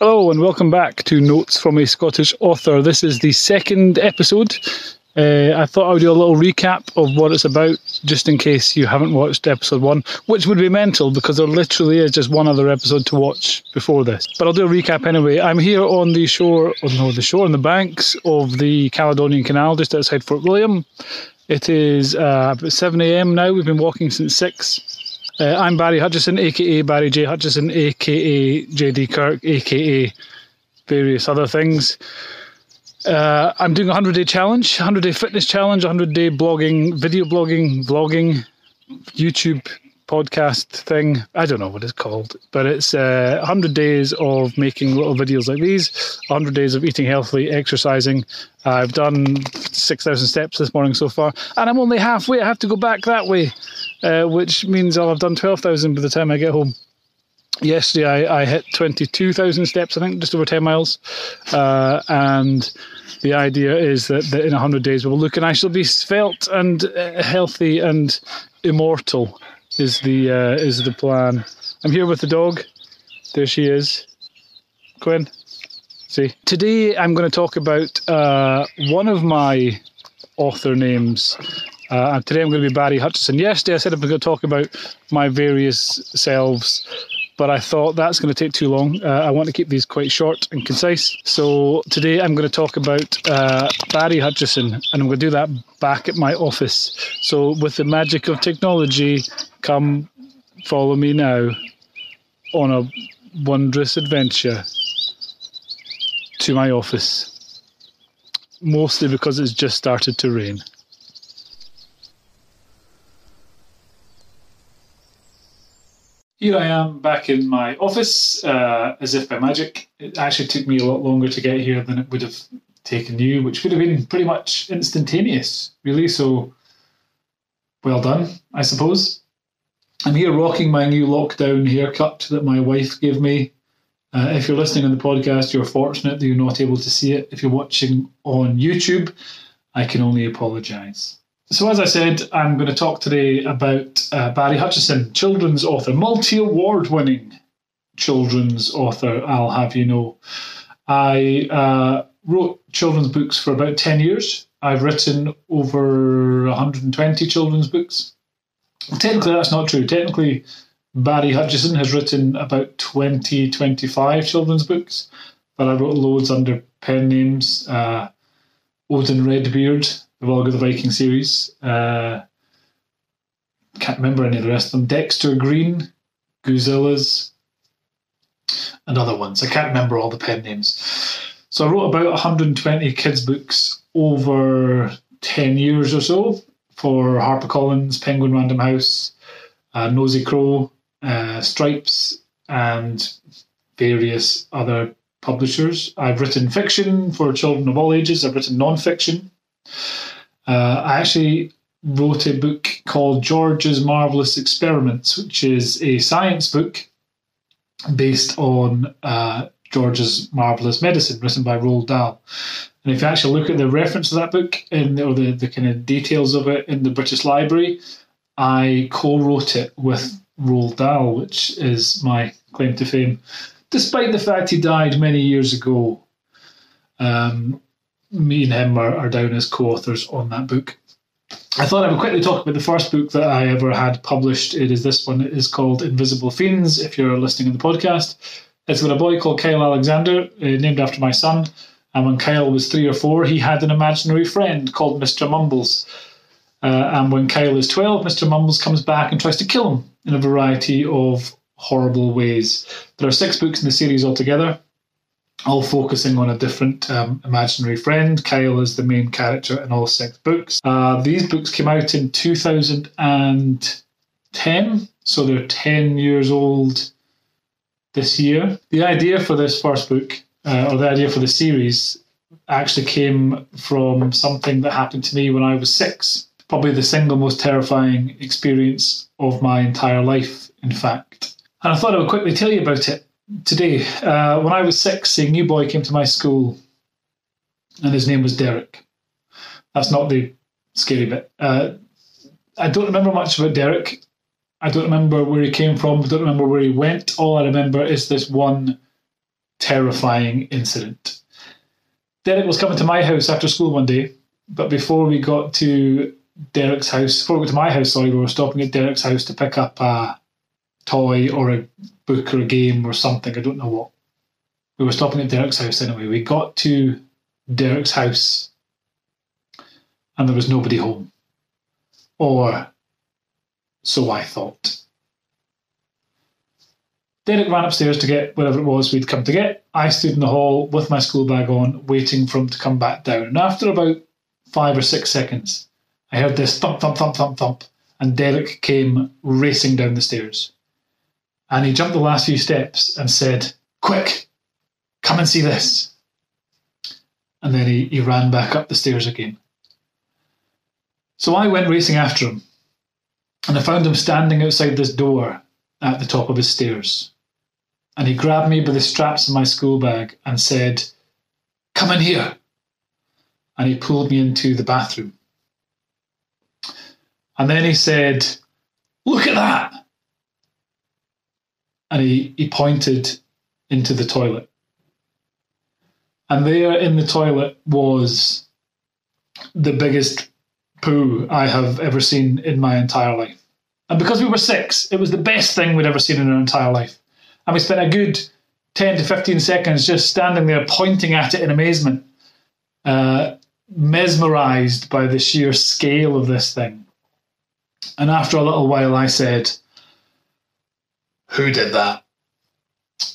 Hello and welcome back to Notes from a Scottish Author. This is the second episode. Uh, I thought I would do a little recap of what it's about, just in case you haven't watched episode one, which would be mental because there literally is just one other episode to watch before this. But I'll do a recap anyway. I'm here on the shore, oh no, the shore on the banks of the Caledonian Canal, just outside Fort William. It is uh, 7 a.m. now. We've been walking since 6. Uh, I'm Barry Hutchison, aka Barry J. Hutchison, aka JD Kirk, aka various other things. Uh, I'm doing a 100 day challenge, 100 day fitness challenge, 100 day blogging, video blogging, vlogging, YouTube podcast thing. I don't know what it's called, but it's uh, 100 days of making little videos like these, 100 days of eating healthily, exercising. I've done 6,000 steps this morning so far, and I'm only halfway. I have to go back that way, uh, which means I'll have done 12,000 by the time I get home yesterday I, I hit 22,000 steps, I think, just over 10 miles. Uh, and the idea is that, that in 100 days we'll look and I shall be svelte and uh, healthy and immortal is the uh, is the plan. I'm here with the dog. There she is. Quinn. See. Today I'm going to talk about uh, one of my author names. Uh, today I'm going to be Barry Hutchison. Yesterday I said I'm going to talk about my various selves but I thought that's going to take too long. Uh, I want to keep these quite short and concise. So today I'm going to talk about uh, Barry Hutchison, and I'm going to do that back at my office. So, with the magic of technology, come follow me now on a wondrous adventure to my office. Mostly because it's just started to rain. Here I am back in my office, uh, as if by magic. It actually took me a lot longer to get here than it would have taken you, which would have been pretty much instantaneous, really. So, well done, I suppose. I'm here rocking my new lockdown haircut that my wife gave me. Uh, if you're listening on the podcast, you're fortunate that you're not able to see it. If you're watching on YouTube, I can only apologise. So, as I said, I'm going to talk today about uh, Barry Hutchison, children's author, multi award winning children's author, I'll have you know. I uh, wrote children's books for about 10 years. I've written over 120 children's books. Technically, that's not true. Technically, Barry Hutchison has written about 20, 25 children's books, but I wrote loads under pen names. Uh, Odin Redbeard, the Volga the Viking series. Uh, can't remember any of the rest of them. Dexter Green, Goozillas, and other ones. I can't remember all the pen names. So I wrote about 120 kids' books over 10 years or so for HarperCollins, Penguin Random House, uh, Nosy Crow, uh, Stripes, and various other publishers. I've written fiction for children of all ages. I've written non-fiction. Uh, I actually wrote a book called George's Marvelous Experiments, which is a science book based on uh, George's Marvelous Medicine, written by Roald Dahl. And if you actually look at the reference of that book or the, the kind of details of it in the British Library, I co-wrote it with Roald Dahl, which is my claim to fame. Despite the fact he died many years ago, um, me and him are, are down as co-authors on that book. I thought I would quickly talk about the first book that I ever had published. It is this one. It is called Invisible Fiends. If you're listening to the podcast, it's got a boy called Kyle Alexander, uh, named after my son. And when Kyle was three or four, he had an imaginary friend called Mr. Mumbles. Uh, and when Kyle is 12, Mr. Mumbles comes back and tries to kill him in a variety of horrible ways. There are six books in the series altogether all focusing on a different um, imaginary friend. Kyle is the main character in all six books. Uh, these books came out in 2010, so they're 10 years old this year. The idea for this first book, uh, or the idea for the series, actually came from something that happened to me when I was six. Probably the single most terrifying experience of my entire life, in fact. And I thought I would quickly tell you about it today. Uh, when I was six, a new boy came to my school, and his name was Derek. That's not the scary bit. Uh, I don't remember much about Derek. I don't remember where he came from. I don't remember where he went. All I remember is this one terrifying incident. Derek was coming to my house after school one day, but before we got to Derek's house, before we got to my house, sorry, we were stopping at Derek's house to pick up a toy or a book or a game or something. I don't know what. We were stopping at Derek's house anyway. We got to Derek's house and there was nobody home. Or so I thought. Derek ran upstairs to get whatever it was we'd come to get. I stood in the hall with my school bag on, waiting for him to come back down. And after about five or six seconds, I heard this thump, thump, thump, thump, thump, and Derek came racing down the stairs. And he jumped the last few steps and said, Quick, come and see this. And then he, he ran back up the stairs again. So I went racing after him, and I found him standing outside this door at the top of his stairs. And he grabbed me by the straps of my school bag and said, Come in here. And he pulled me into the bathroom. And then he said, Look at that. And he, he pointed into the toilet. And there in the toilet was the biggest poo I have ever seen in my entire life. And because we were six, it was the best thing we'd ever seen in our entire life. And we spent a good 10 to 15 seconds just standing there pointing at it in amazement, uh, mesmerized by the sheer scale of this thing. And after a little while, I said, Who did that?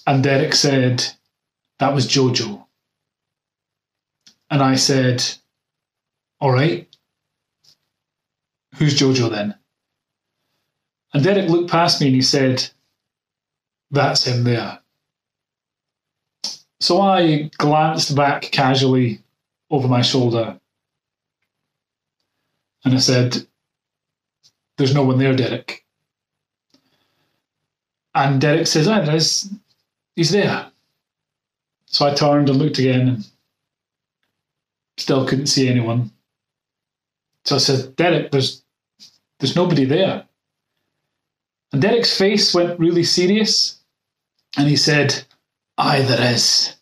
And Derek said, That was Jojo. And I said, All right. Who's Jojo then? And Derek looked past me and he said, That's him there. So I glanced back casually over my shoulder and I said, There's no one there, Derek. And Derek says, Ah, there's, he's there. So I turned and looked again and still couldn't see anyone. So I said, Derek, there's there's nobody there. And Derek's face went really serious, and he said, Aye, there is.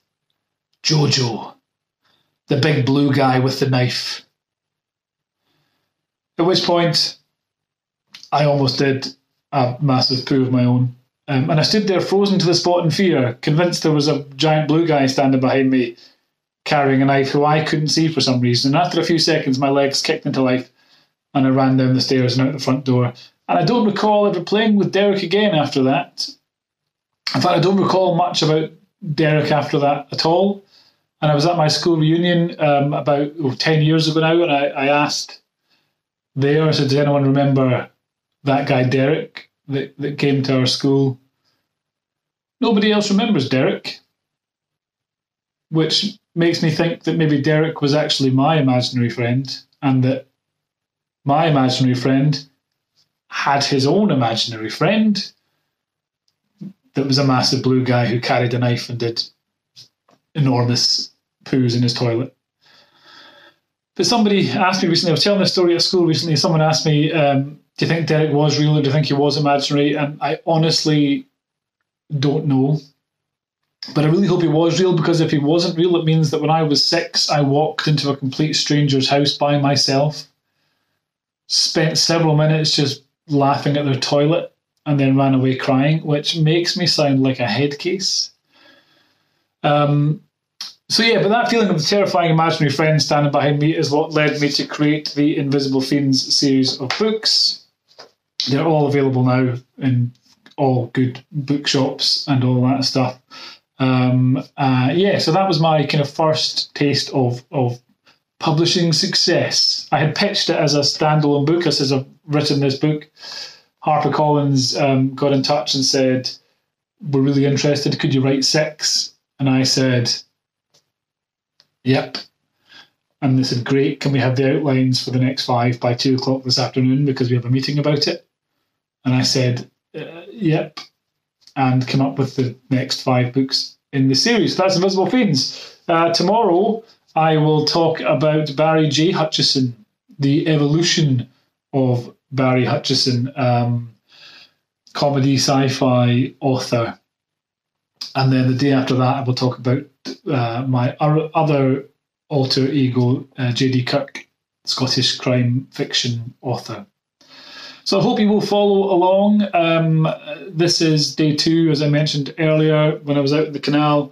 Jojo, the big blue guy with the knife. At which point, I almost did a massive poo of my own. Um, and I stood there frozen to the spot in fear, convinced there was a giant blue guy standing behind me carrying a knife who I couldn't see for some reason. And after a few seconds, my legs kicked into life and I ran down the stairs and out the front door. And I don't recall ever playing with Derek again after that. In fact, I don't recall much about Derek after that at all. And I was at my school reunion um, about oh, 10 years ago now, and I, I asked there, I said, Does anyone remember that guy Derek that, that came to our school? Nobody else remembers Derek, which makes me think that maybe Derek was actually my imaginary friend and that my imaginary friend had his own imaginary friend that was a massive blue guy who carried a knife and did enormous poos in his toilet. But somebody asked me recently, I was telling this story at school recently, someone asked me, um, do you think Derek was real or do you think he was imaginary? And I honestly don't know. But I really hope he was real because if he wasn't real, it means that when I was six, I walked into a complete stranger's house by myself, spent several minutes just laughing at their toilet, and then ran away crying, which makes me sound like a head case. Um, so yeah, but that feeling of the terrifying imaginary friend standing behind me is what led me to create the Invisible Fiends series of books. They're all available now in all good bookshops and all that stuff. Um, uh, yeah, so that was my kind of first taste of of publishing success. I had pitched it as a standalone book. I said I've written this book. HarperCollins um, got in touch and said, "We're really interested. Could you write six? And I said, Yep. And they said, Great, can we have the outlines for the next five by two o'clock this afternoon because we have a meeting about it? And I said, uh, Yep. And come up with the next five books in the series. That's Invisible Fiends. Uh, tomorrow, I will talk about Barry J. Hutchison, the evolution of Barry Hutchison, um, comedy sci fi author. And then the day after that, I will talk about uh, my other alter ego, uh, J.D. Kirk, Scottish crime fiction author. So I hope you will follow along. Um, this is day two, as I mentioned earlier when I was out in the canal.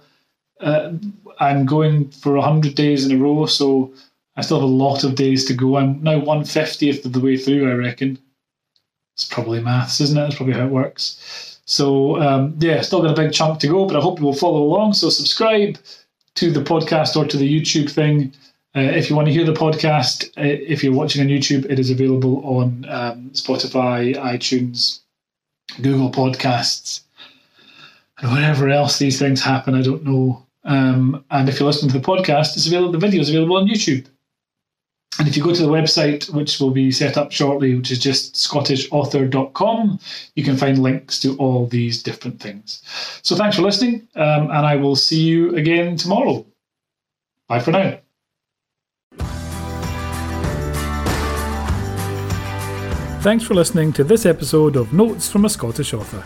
Uh, I'm going for 100 days in a row, so I still have a lot of days to go. I'm now 150th of the way through, I reckon. It's probably maths, isn't it? That's probably how it works. So, um, yeah, still got a big chunk to go, but I hope you will follow along. So, subscribe to the podcast or to the YouTube thing. Uh, if you want to hear the podcast, uh, if you're watching on YouTube, it is available on um, Spotify, iTunes, Google Podcasts, and wherever else these things happen. I don't know. Um, and if you're listening to the podcast, it's available. The video is available on YouTube. And if you go to the website, which will be set up shortly, which is just scottishauthor.com, you can find links to all these different things. So thanks for listening, um, and I will see you again tomorrow. Bye for now. Thanks for listening to this episode of Notes from a Scottish Author.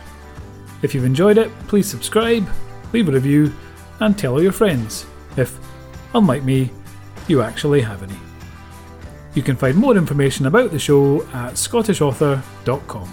If you've enjoyed it, please subscribe, leave a review, and tell all your friends if, unlike me, you actually have any. You can find more information about the show at scottishauthor.com.